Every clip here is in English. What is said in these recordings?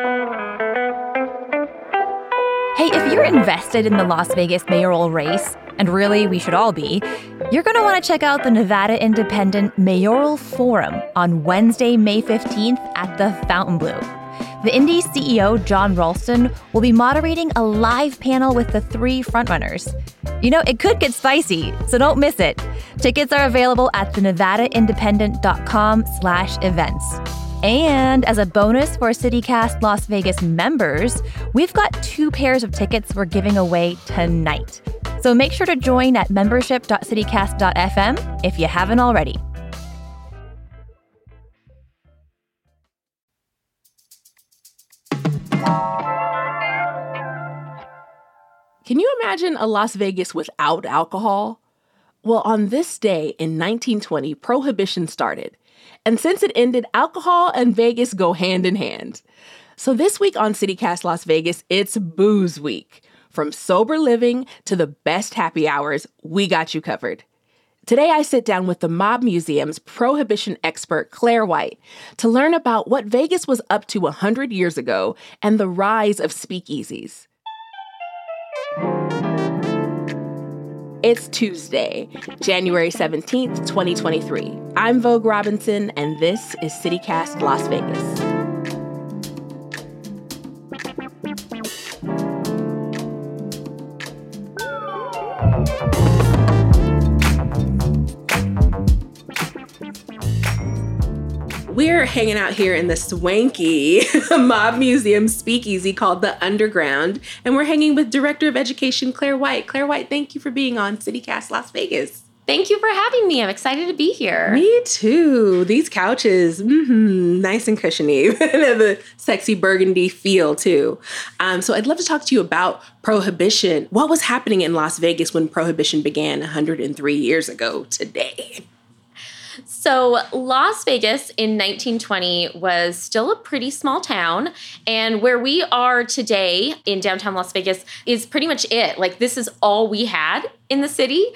Hey, if you're invested in the Las Vegas mayoral race, and really we should all be, you're going to want to check out the Nevada Independent Mayoral Forum on Wednesday, May 15th at the Fontainebleau. The Indy CEO, Jon Ralston, will be moderating a live panel with the three frontrunners. You know, it could get spicy, so don't miss it. Tickets are available at thenevadaindependent.com slash events. And as a bonus for CityCast Las Vegas members, we've got two pairs of tickets we're giving away tonight. So make sure to join at membership.citycast.fm if you haven't already. Can you imagine a Las Vegas without alcohol? Well, on this day in 1920, Prohibition started. And since it ended, alcohol and Vegas go hand in hand. So this week on CityCast Las Vegas, it's Booze Week. From sober living to the best happy hours, we got you covered. Today, I sit down with the Mob Museum's prohibition expert, Claire White, to learn about what Vegas was up to 100 years ago and the rise of speakeasies. It's Tuesday, January 17th, 2023. I'm Vogue Robinson, and this is CityCast Las Vegas. We're hanging out here in the swanky Mob Museum speakeasy called The Underground, and we're hanging with Director of Education Claire White. Claire White, thank you for being on CityCast Las Vegas. Thank you for having me. I'm excited to be here. Me too. These couches, mm-hmm, nice and cushiony, and have a sexy burgundy feel too. Um, so I'd love to talk to you about prohibition. What was happening in Las Vegas when prohibition began 103 years ago today? So, Las Vegas in 1920 was still a pretty small town. And where we are today in downtown Las Vegas is pretty much it. Like, this is all we had in the city.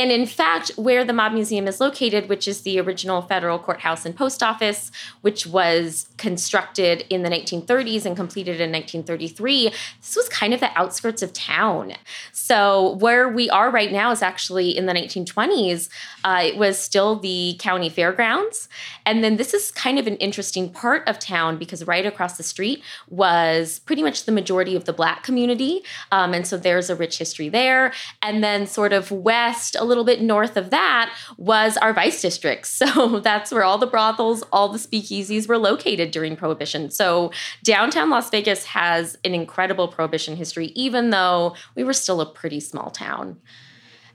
And in fact, where the Mob Museum is located, which is the original federal courthouse and post office, which was constructed in the 1930s and completed in 1933, this was kind of the outskirts of town. So, where we are right now is actually in the 1920s. Uh, it was still the county fairgrounds. And then this is kind of an interesting part of town because right across the street was pretty much the majority of the Black community. Um, and so there's a rich history there. And then, sort of west, a little bit north of that was our vice district. So that's where all the brothels, all the speakeasies were located during Prohibition. So downtown Las Vegas has an incredible Prohibition history, even though we were still a pretty small town.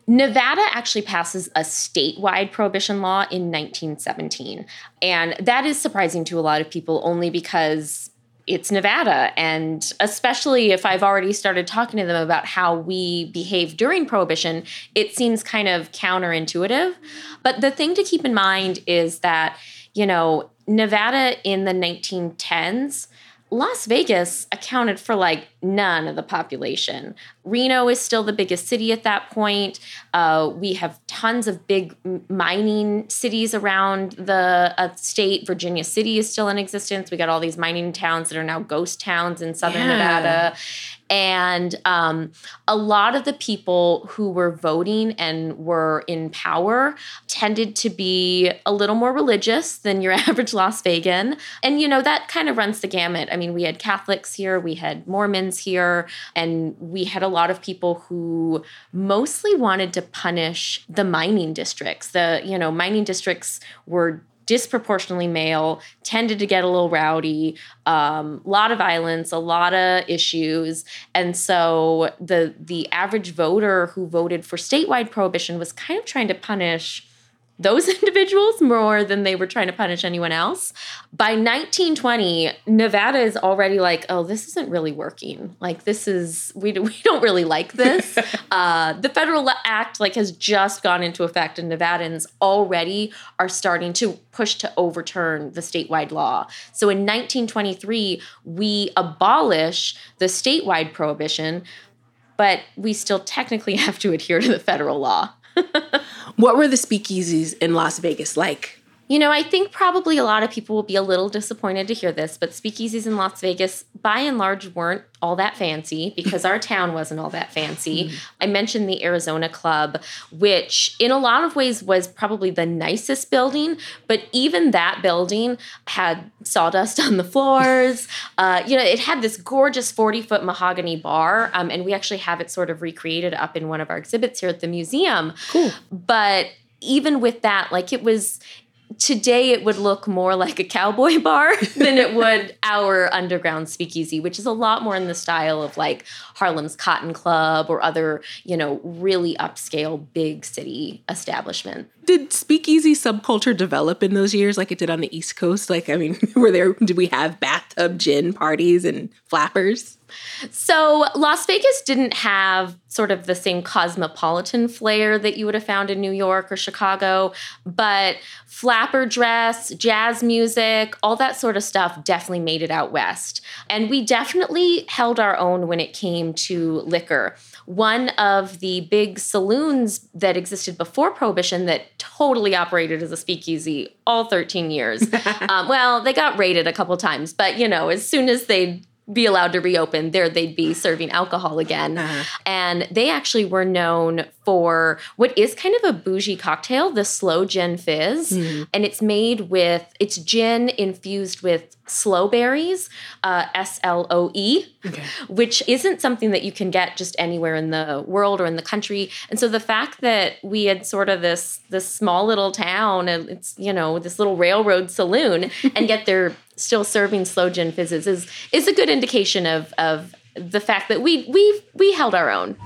Nevada actually passes a statewide prohibition law in 1917. And that is surprising to a lot of people only because it's Nevada. And especially if I've already started talking to them about how we behave during Prohibition, it seems kind of counterintuitive. But the thing to keep in mind is that, you know, Nevada in the 1910s Las Vegas accounted for like none of the population. Reno is still the biggest city at that point. Uh, we have tons of big mining cities around the uh, state. Virginia City is still in existence. We got all these mining towns that are now ghost towns in southern yeah. Nevada. And um, a lot of the people who were voting and were in power tended to be a little more religious than your average Las Vegan. And, you know, that kind of runs the gamut. I mean, we had Catholics here, we had Mormons here, and we had a lot of people who mostly wanted to punish the mining districts. The, you know, mining districts were disproportionately male, tended to get a little rowdy, a um, lot of violence, a lot of issues, and so the the average voter who voted for statewide prohibition was kind of trying to punish those individuals more than they were trying to punish anyone else. By 1920, Nevada is already like, oh, this isn't really working. Like this is we we don't really like this. uh, the federal act like has just gone into effect, and Nevadans already are starting to push to overturn the statewide law. So in 1923, we abolish the statewide prohibition, but we still technically have to adhere to the federal law. What were the speakeasies in Las Vegas like You know, I think probably a lot of people will be a little disappointed to hear this, but speakeasies in Las Vegas, by and large, weren't all that fancy because our town wasn't all that fancy. Mm. I mentioned the Arizona Club, which in a lot of ways was probably the nicest building, but even that building had sawdust on the floors. Uh, you know, it had this gorgeous 40 foot mahogany bar, um, and we actually have it sort of recreated up in one of our exhibits here at the museum. Cool. But even with that, like it was today it would look more like a cowboy bar than it would our underground speakeasy which is a lot more in the style of like harlem's cotton club or other you know really upscale big city establishment. Did speakeasy subculture develop in those years like it did on the east coast? Like i mean were there did we have bathtub gin parties and flappers so Las Vegas didn't have sort of the same cosmopolitan flair that you would have found in New York or Chicago, but flapper dress, jazz music, all that sort of stuff definitely made it out west. And we definitely held our own when it came to liquor. One of the big saloons that existed before Prohibition that totally operated as a speakeasy all 13 years. um, well, they got raided a couple times, but you know, as soon as they be allowed to reopen, there they'd be serving alcohol again. Uh-huh. And they actually were known for what is kind of a bougie cocktail, the slow gin fizz. Mm-hmm. And it's made with, it's gin infused with sloe berries, uh, S L O E, okay. which isn't something that you can get just anywhere in the world or in the country. And so the fact that we had sort of this this small little town and it's you know this little railroad saloon, and yet they're still serving sloe gin fizzes is is a good indication of of the fact that we we we held our own.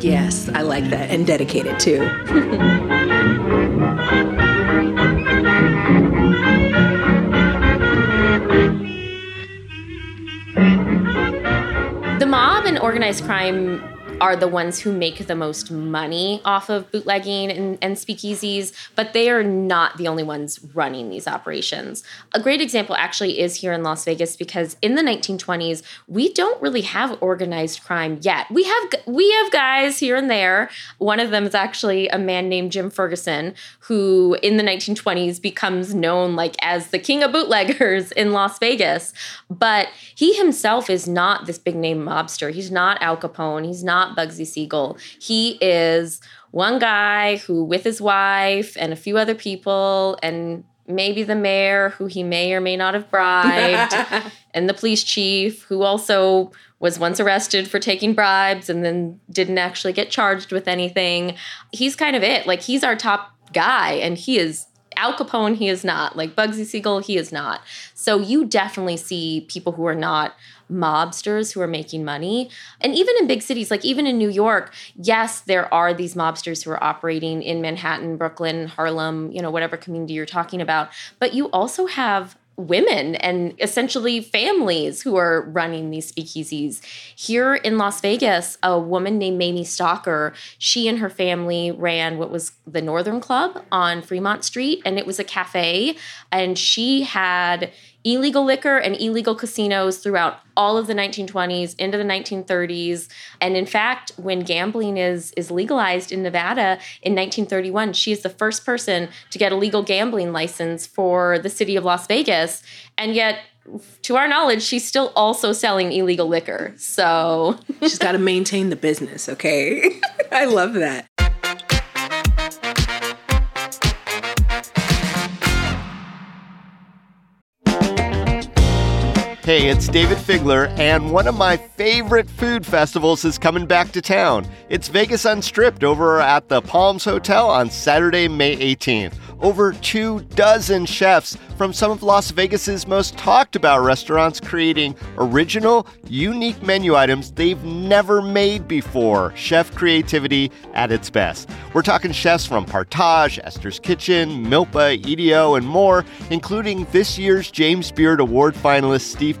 Yes, I like that and dedicated too. the mob and organized crime are the ones who make the most money off of bootlegging and, and speakeasies, but they are not the only ones running these operations. A great example actually is here in Las Vegas because in the 1920s, we don't really have organized crime yet. We have we have guys here and there. One of them is actually a man named Jim Ferguson, who in the 1920s becomes known like as the king of bootleggers in Las Vegas. But he himself is not this big name mobster. He's not Al Capone. He's not Bugsy Siegel. He is one guy who, with his wife and a few other people, and maybe the mayor, who he may or may not have bribed, and the police chief, who also was once arrested for taking bribes and then didn't actually get charged with anything. He's kind of it. Like, he's our top guy, and he is Al Capone, he is not. Like Bugsy Siegel, he is not. So you definitely see people who are not mobsters who are making money. And even in big cities, like even in New York, yes, there are these mobsters who are operating in Manhattan, Brooklyn, Harlem, you know, whatever community you're talking about. But you also have women and essentially families who are running these speakeasies. Here in Las Vegas, a woman named Mayme Stocker, she and her family ran what was the Northern Club on Fremont Street, and it was a cafe. And she had illegal liquor and illegal casinos throughout all of the 1920s into the 1930s and in fact when gambling is is legalized in Nevada in 1931 she is the first person to get a legal gambling license for the city of Las Vegas. And yet to our knowledge she's still also selling illegal liquor. So she's got to maintain the business okay? I love that Hey, it's Dayvid Figler, and one of my favorite food festivals is coming back to town. It's Vegas Unstripped over at the Palms Hotel on Saturday, May 18th over two dozen chefs from some of Las Vegas's most talked about restaurants creating original, unique menu items they've never made before. Chef creativity at its best. We're talking chefs from Partage, Esther's Kitchen, Milpa, EDO, and more, including this year's James Beard Award finalist Steve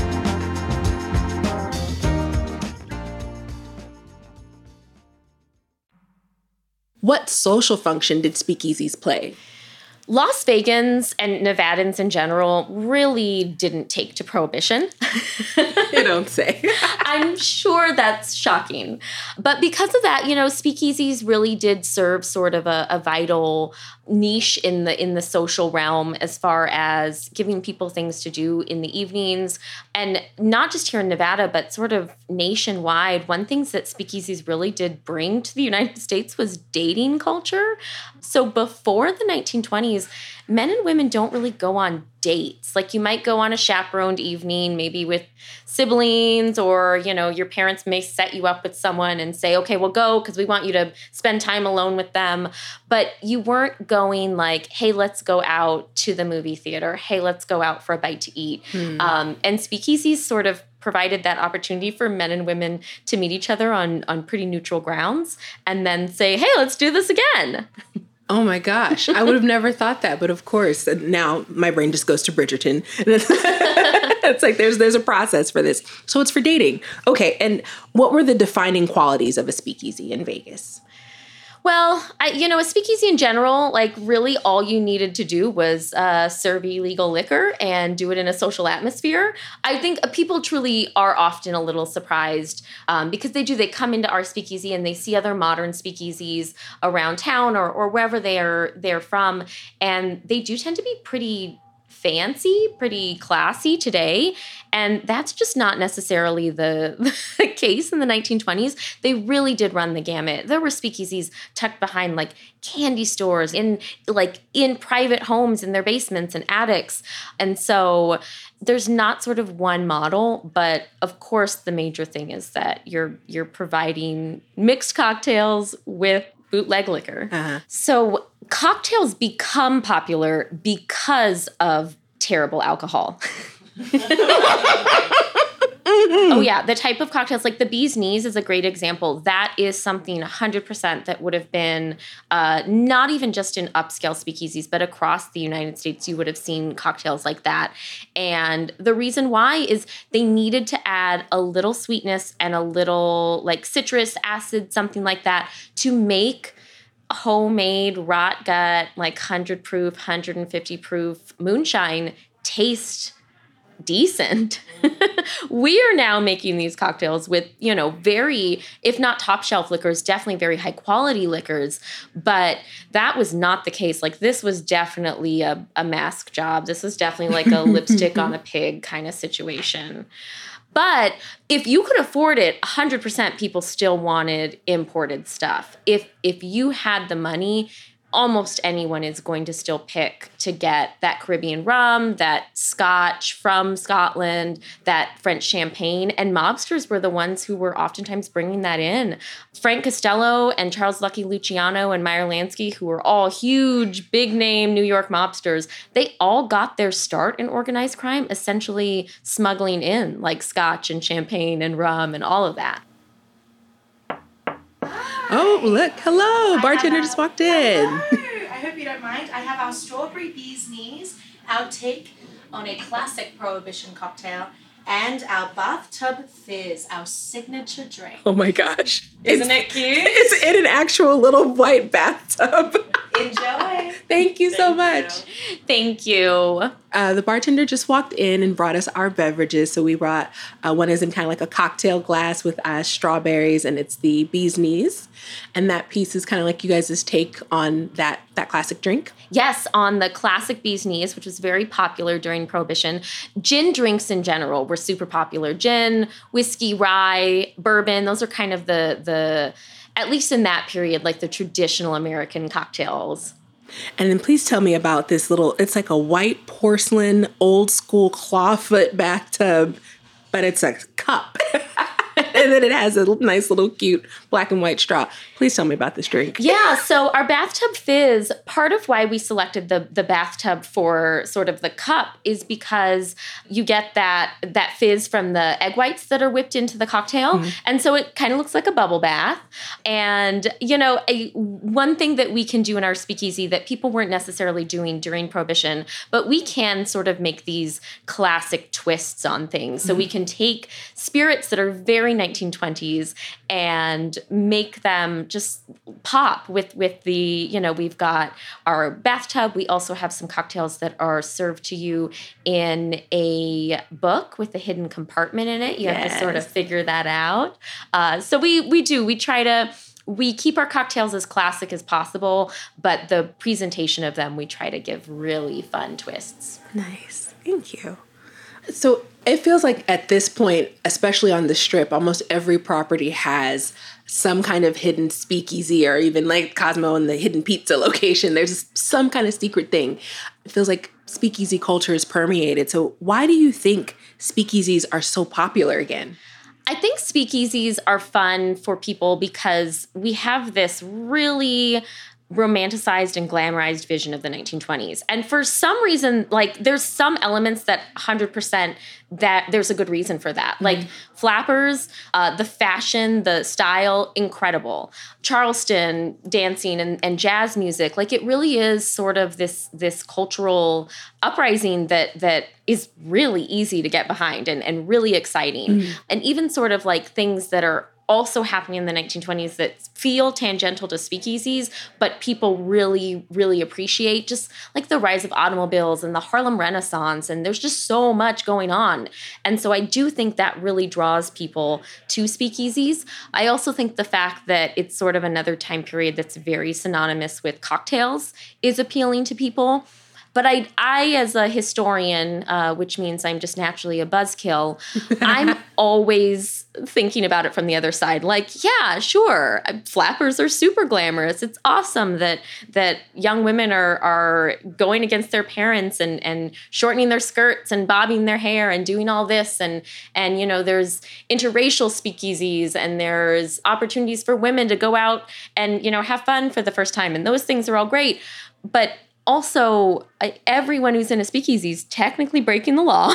What social function did speakeasies play? Las Vegans and Nevadans in general really didn't take to prohibition. you don't say. I'm sure that's shocking. But because of that, you know, speakeasies really did serve sort of a, a, vital niche in the in the social realm as far as giving people things to do in the evenings and not just here in Nevada, but sort of nationwide. One things that speakeasies really did bring to the United States was dating culture. So before the 1920s, men and women don't really go on dates. Like you might go on a chaperoned evening, maybe with siblings, or you know, your parents may set you up with someone and say, okay, we'll go because we want you to spend time alone with them. But you weren't going like, hey, let's go out to the movie theater. Hey, let's go out for a bite to eat. Hmm. Um, and speakeasies sort of provided that opportunity for men and women to meet each other on on pretty neutral grounds and then say hey let's do this again Oh my gosh, I would have never thought that, but of course, now my brain just goes to Bridgerton. it's like there's there's a process for this. So it's for dating. Okay, and what were the defining qualities of a speakeasy in Vegas? Well, I, you know, a speakeasy in general, like really all you needed to do was uh, serve illegal liquor and do it in a social atmosphere. I think people truly are often a little surprised um, because they do. They come into our speakeasy and they see other modern speakeasies around town or, or wherever they are they're from, and they do tend to be pretty fancy, pretty classy today. And that's just not necessarily the, the, case in the 1920s. They really did run the gamut. There were speakeasies tucked behind like candy stores, in like in private homes in their basements and attics. And so there's not sort of one model, but of course the major thing is that you're you're providing mixed cocktails with bootleg liquor. Uh-huh. So cocktails become popular because of terrible alcohol. oh yeah, the type of cocktails like the bee's knees is a great example. That is something 100% that would have been uh, not even just in upscale speakeasies, but across the United States, you would have seen cocktails like that. And the reason why is they needed to add a little sweetness and a little like citrus acid, something like that, to make homemade rot gut like 100 proof 150 proof moonshine taste decent. we are now making these cocktails with, you know, very, if not top shelf liquors, definitely very high quality liquors. But that was not the case. Like, this was definitely a, a mask job. This was definitely like a lipstick on a pig kind of situation. But if you could afford it, 100% people still wanted imported stuff. If if you had the money, almost anyone is going to still pick to get that Caribbean rum, that scotch from Scotland, that French champagne. And mobsters were the ones who were oftentimes bringing that in. Frank Costello and Charles Lucky Luciano and Meyer Lansky, who were all huge, big name New York mobsters, they all got their start in organized crime essentially smuggling in like scotch and champagne and rum and all of that. Oh, look. Hello. Bartender just walked in. Hello. I hope you don't mind. I have our strawberry bee's knees outtake on a classic prohibition cocktail and our bathtub fizz, our signature drink. Oh my gosh. Isn't it's, it cute? It's in an actual little white bathtub. Enjoy. Thank you Thank so much. You. Thank you. Uh, the bartender just walked in and brought us our beverages. So we brought uh, one is in kind of like a cocktail glass with uh, strawberries, and it's the bee's knees. And that piece is kind of like you guys' take on that that classic drink. Yes, on the classic bee's knees, which was very popular during Prohibition. Gin drinks in general were super popular. Gin, whiskey, rye, bourbon. Those are kind of the the at least in that period, like the traditional American cocktails. And then please tell me about this little, it's like a white porcelain, old school clawfoot bathtub, but it's a cup. and then it has a nice little cute black and white straw. Please tell me about this drink. Yeah, so our bathtub fizz, part of why we selected the the bathtub for sort of the cup is because you get that that fizz from the egg whites that are whipped into the cocktail. Mm-hmm. And so it kind of looks like a bubble bath. And you know, a, one thing that we can do in our speakeasy that people weren't necessarily doing during prohibition, but we can sort of make these classic twists on things. So mm-hmm. we can take spirits that are very 1920s and make them just pop with with the you know we've got our bathtub. We also have some cocktails that are served to you in a book with a hidden compartment in it. You yes. have to sort of figure that out. Uh, so we we do. We try to we keep our cocktails as classic as possible but the presentation of them we try to give really fun twists. Nice. Thank you so it feels like at this point, especially on the strip, almost every property has some kind of hidden speakeasy or even like Cosmo and the hidden pizza location. There's some kind of secret thing. It feels like speakeasy culture is permeated. So, why do you think speakeasies are so popular again? I think speakeasies are fun for people because we have this really romanticized and glamorized vision of the 1920s. And for some reason, like there's some elements that 100% that there's a good reason for that. Mm-hmm. Like flappers, uh, the fashion, the style, incredible. Charleston dancing and, and jazz music, like it really is sort of this this cultural uprising that that is really easy to get behind and, and really exciting. Mm-hmm. And even sort of like things that are also happening in the 1920s that feel tangential to speakeasies, but people really, really appreciate just like the rise of automobiles and the Harlem Renaissance. And there's just so much going on. And so I do think that really draws people to speakeasies. I also think the fact that it's sort of another time period that's very synonymous with cocktails is appealing to people. But I, I as a historian, uh, which means I'm just naturally a buzzkill, I'm always thinking about it from the other side. Like, yeah, sure, flappers are super glamorous. It's awesome that that young women are are going against their parents and and shortening their skirts and bobbing their hair and doing all this and and you know there's interracial speakeasies and there's opportunities for women to go out and you know have fun for the first time and those things are all great. But also everyone who's in a speakeasy is technically breaking the law.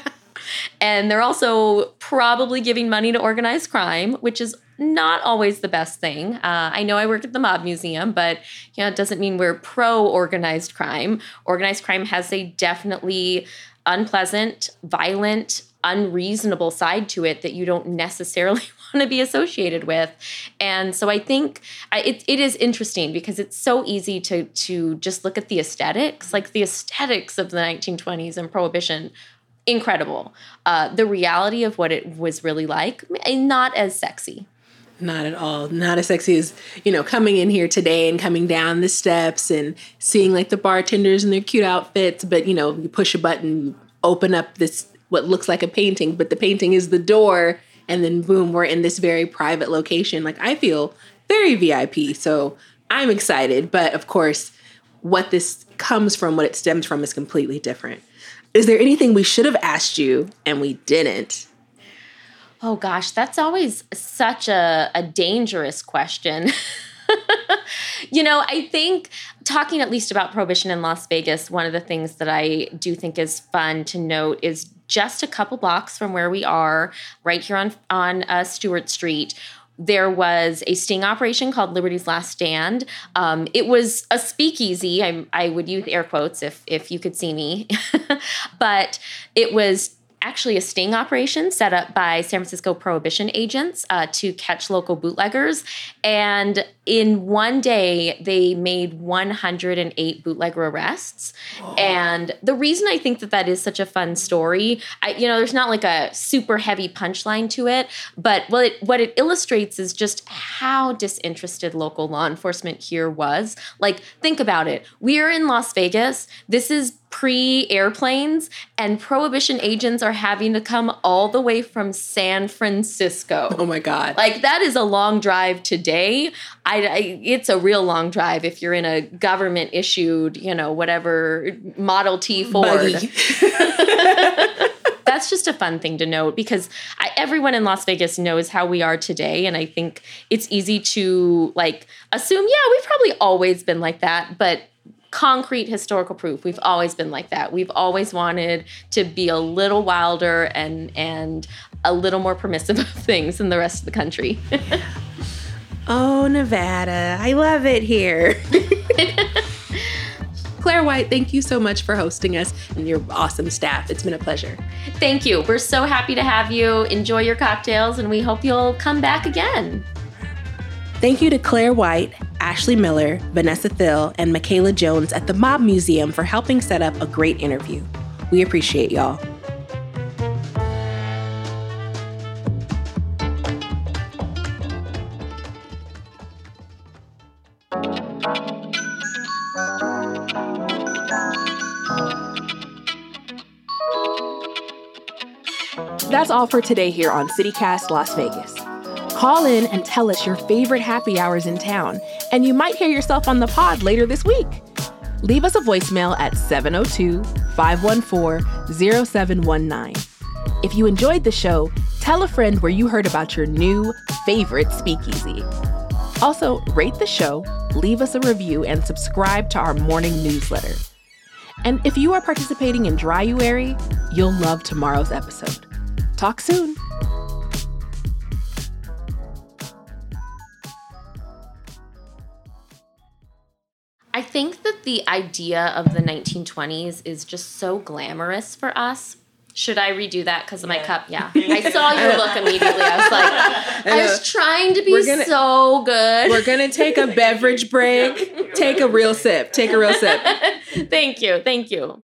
and they're also probably giving money to organized crime, which is not always the best thing. Uh, I know I work at the Mob Museum, but you know it doesn't mean we're pro organized crime. Organized crime has a definitely unpleasant, violent, unreasonable side to it that you don't necessarily want to be associated with. And so I think it, it is interesting because it's so easy to to just look at the aesthetics, like the aesthetics of the 1920s and prohibition incredible. Uh, the reality of what it was really like, not as sexy. Not at all. Not as sexy as, you know, coming in here today and coming down the steps and seeing like the bartenders in their cute outfits. But, you know, you push a button, open up this, what looks like a painting, but the painting is the door and then boom, we're in this very private location. Like I feel very VIP. So I'm excited, but of course, what this comes from, what it stems from is completely different. Is there anything we should have asked you and we didn't? Oh gosh, that's always such a, a dangerous question. you know, I think talking at least about prohibition in Las Vegas, one of the things that I do think is fun to note is just a couple blocks from where we are, right here on on uh, Stewart Street. There was a sting operation called Liberty's Last Stand. Um, it was a speakeasy. I, I would use air quotes if if you could see me, but it was actually a sting operation set up by San Francisco prohibition agents uh, to catch local bootleggers. And in one day, they made 108 bootlegger arrests. And the reason I think that that is such a fun story, I, you know, there's not like a super heavy punchline to it, but what it, what it illustrates is just how disinterested local law enforcement here was. Like, think about it. We're in Las Vegas. This is pre airplanes, and prohibition agents are having to come all the way from San Francisco. Oh my God. Like, that is a long drive today. I, I, it's a real long drive if you're in a government issued, you know, whatever Model T Ford. that's just a fun thing to note because I, everyone in Las Vegas knows how we are today. And I think it's easy to like assume, yeah, we've probably always been like that. But concrete historical proof. We've always been like that. We've always wanted to be a little wilder and and a little more permissive of things than the rest of the country. Oh nevada. I love it here. Claire white thank you so much for hosting us and your awesome staff. It's been a pleasure. Thank you. We're so happy to have you. Enjoy your cocktails and we hope you'll come back again. Thank you to Claire White, Ashley Miller, Vanessa Thill, and Michaela Jones at the Mob Museum for helping set up a great interview. We appreciate y'all. That's all for today here on CityCast Las Vegas. Call in and tell us your favorite happy hours in town, and you might hear yourself on the pod later this week. Leave us a voicemail at 702 514 0719. If you enjoyed the show, tell a friend where you heard about your new favorite speakeasy. Also, rate the show, leave us a review, and subscribe to our morning newsletter. And if you are participating in Dryuary, you'll love tomorrow's episode. Talk soon. I think that the idea of the 1920s is just so glamorous for us. Should I redo that because of my cup? Yeah. I saw your look immediately. I was like, I was trying to be gonna, so good. We're going to take a beverage break. Take a real sip. Take a real sip. thank you. Thank you.